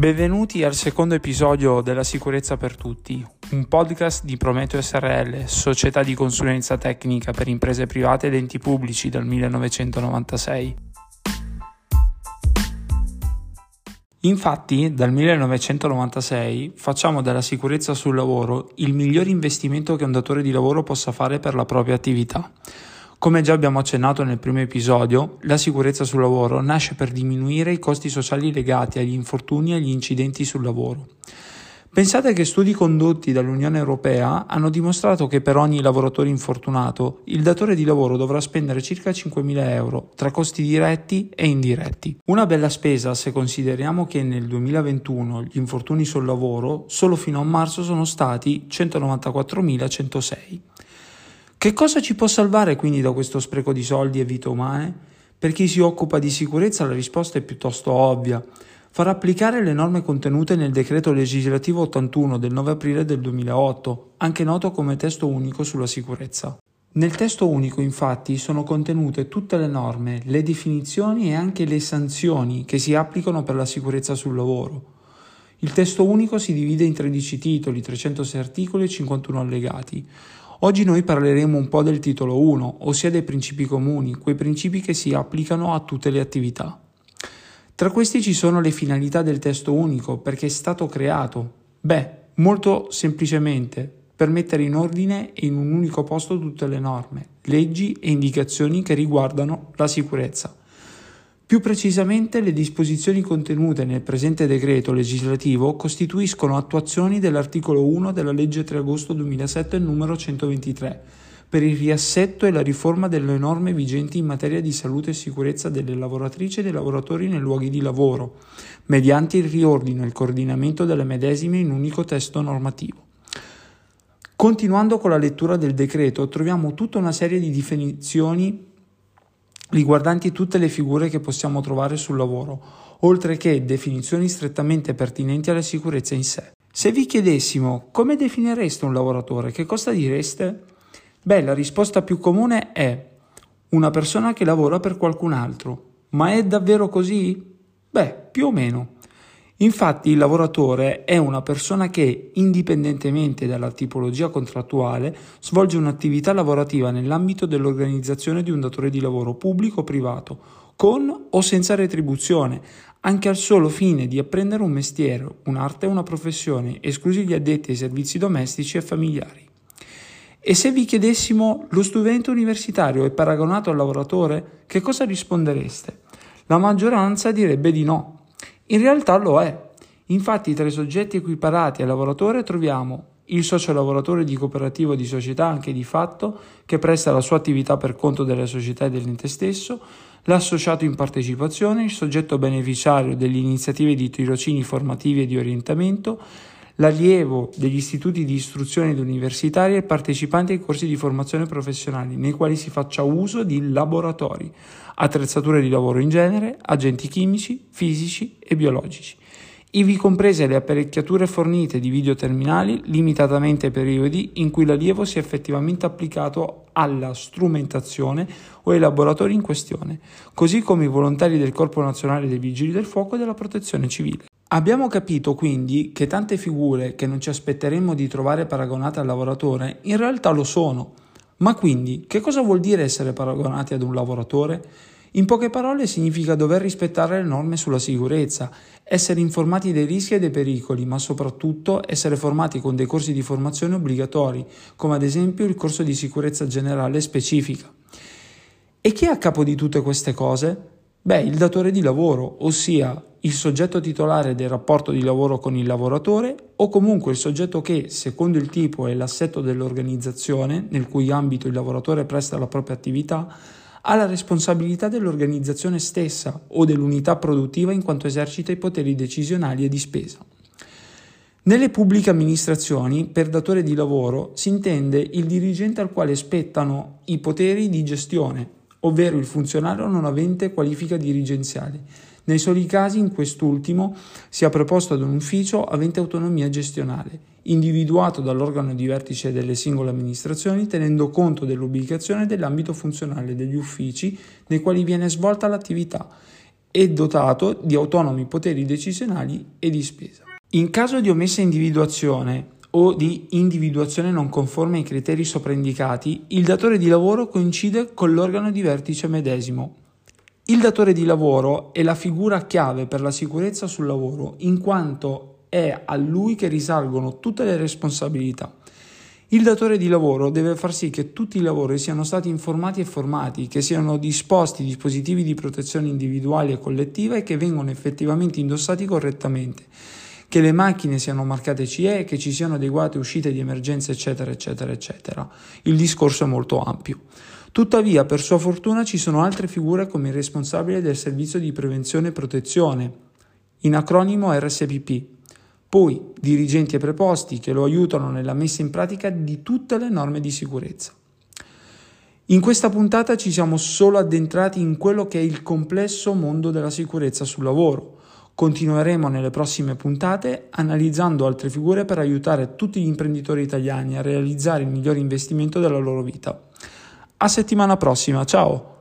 Benvenuti al secondo episodio della Sicurezza per Tutti, un podcast di Prometeo SRL, società di consulenza tecnica per imprese private ed enti pubblici dal 1996. Infatti, dal 1996 facciamo della sicurezza sul lavoro il miglior investimento che un datore di lavoro possa fare per la propria attività. Come già abbiamo accennato nel primo episodio, la sicurezza sul lavoro nasce per diminuire i costi sociali legati agli infortuni e agli incidenti sul lavoro. Pensate che studi condotti dall'Unione Europea hanno dimostrato che per ogni lavoratore infortunato il datore di lavoro dovrà spendere circa 5.000 euro tra costi diretti e indiretti. Una bella spesa se consideriamo che nel 2021 gli infortuni sul lavoro solo fino a marzo sono stati 194.106. Che cosa ci può salvare quindi da questo spreco di soldi e vite umane? Per chi si occupa di sicurezza la risposta è piuttosto ovvia. Far applicare le norme contenute nel decreto legislativo 81 del 9 aprile del 2008, anche noto come testo unico sulla sicurezza. Nel testo unico infatti sono contenute tutte le norme, le definizioni e anche le sanzioni che si applicano per la sicurezza sul lavoro. Il testo unico si divide in 13 titoli, 306 articoli e 51 allegati. Oggi noi parleremo un po' del titolo 1, ossia dei principi comuni, quei principi che si applicano a tutte le attività. Tra questi ci sono le finalità del testo unico, perché è stato creato. Beh, molto semplicemente per mettere in ordine e in un unico posto tutte le norme, leggi e indicazioni che riguardano la sicurezza. Più precisamente, le disposizioni contenute nel presente decreto legislativo costituiscono attuazioni dell'articolo 1 della legge 3 agosto 2007 numero 123 per il riassetto e la riforma delle norme vigenti in materia di salute e sicurezza delle lavoratrici e dei lavoratori nei luoghi di lavoro, mediante il riordino e il coordinamento delle medesime in un unico testo normativo. Continuando con la lettura del decreto, troviamo tutta una serie di definizioni riguardanti tutte le figure che possiamo trovare sul lavoro, oltre che definizioni strettamente pertinenti alla sicurezza in sé. Se vi chiedessimo come definireste un lavoratore, che cosa direste? Beh, la risposta più comune è una persona che lavora per qualcun altro. Ma è davvero così? Beh, più o meno. Infatti il lavoratore è una persona che, indipendentemente dalla tipologia contrattuale, svolge un'attività lavorativa nell'ambito dell'organizzazione di un datore di lavoro pubblico o privato, con o senza retribuzione, anche al solo fine di apprendere un mestiere, un'arte o una professione, esclusi gli addetti ai servizi domestici e familiari. E se vi chiedessimo lo studente universitario è paragonato al lavoratore, che cosa rispondereste? La maggioranza direbbe di no, in realtà lo è. Infatti tra i soggetti equiparati al lavoratore troviamo il socio lavoratore di cooperativa o di società anche di fatto che presta la sua attività per conto della società e dell'ente stesso, l'associato in partecipazione, il soggetto beneficiario delle iniziative di tirocini formativi e di orientamento, l'allievo degli istituti di istruzione ed universitaria e partecipante ai corsi di formazione professionali nei quali si faccia uso di laboratori, attrezzature di lavoro in genere, agenti chimici, fisici e biologici, ivi comprese le apparecchiature fornite di videoterminali limitatamente ai periodi in cui l'allievo si è effettivamente applicato alla strumentazione o ai laboratori in questione, così come i volontari del Corpo Nazionale dei Vigili del Fuoco e della Protezione Civile. Abbiamo capito quindi che tante figure che non ci aspetteremmo di trovare paragonate al lavoratore in realtà lo sono. Ma quindi che cosa vuol dire essere paragonati ad un lavoratore? In poche parole significa dover rispettare le norme sulla sicurezza, essere informati dei rischi e dei pericoli, ma soprattutto essere formati con dei corsi di formazione obbligatori, come ad esempio il corso di sicurezza generale specifica. E chi è a capo di tutte queste cose? Beh, il datore di lavoro, ossia il soggetto titolare del rapporto di lavoro con il lavoratore o comunque il soggetto che, secondo il tipo e l'assetto dell'organizzazione nel cui ambito il lavoratore presta la propria attività, ha la responsabilità dell'organizzazione stessa o dell'unità produttiva in quanto esercita i poteri decisionali e di spesa. Nelle pubbliche amministrazioni, per datore di lavoro si intende il dirigente al quale spettano i poteri di gestione, ovvero il funzionario non avente qualifica dirigenziale, nei soli casi in quest'ultimo sia preposto ad un ufficio avente autonomia gestionale, individuato dall'organo di vertice delle singole amministrazioni tenendo conto dell'ubicazione dell'ambito funzionale degli uffici nei quali viene svolta l'attività e dotato di autonomi poteri decisionali e di spesa. In caso di omessa individuazione o di individuazione non conforme ai criteri sopraindicati, il datore di lavoro coincide con l'organo di vertice medesimo. Il datore di lavoro è la figura chiave per la sicurezza sul lavoro, in quanto è a lui che risalgono tutte le responsabilità. Il datore di lavoro deve far sì che tutti i lavori siano stati informati e formati, che siano disposti dispositivi di protezione individuali e collettiva e che vengano effettivamente indossati correttamente, che le macchine siano marcate CE, che ci siano adeguate uscite di emergenza, eccetera, eccetera, eccetera. Il discorso è molto ampio. Tuttavia, per sua fortuna, ci sono altre figure come il responsabile del servizio di prevenzione e protezione, in acronimo RSPP, poi dirigenti e preposti che lo aiutano nella messa in pratica di tutte le norme di sicurezza. In questa puntata ci siamo solo addentrati in quello che è il complesso mondo della sicurezza sul lavoro. Continueremo nelle prossime puntate analizzando altre figure per aiutare tutti gli imprenditori italiani a realizzare il miglior investimento della loro vita. A settimana prossima, ciao!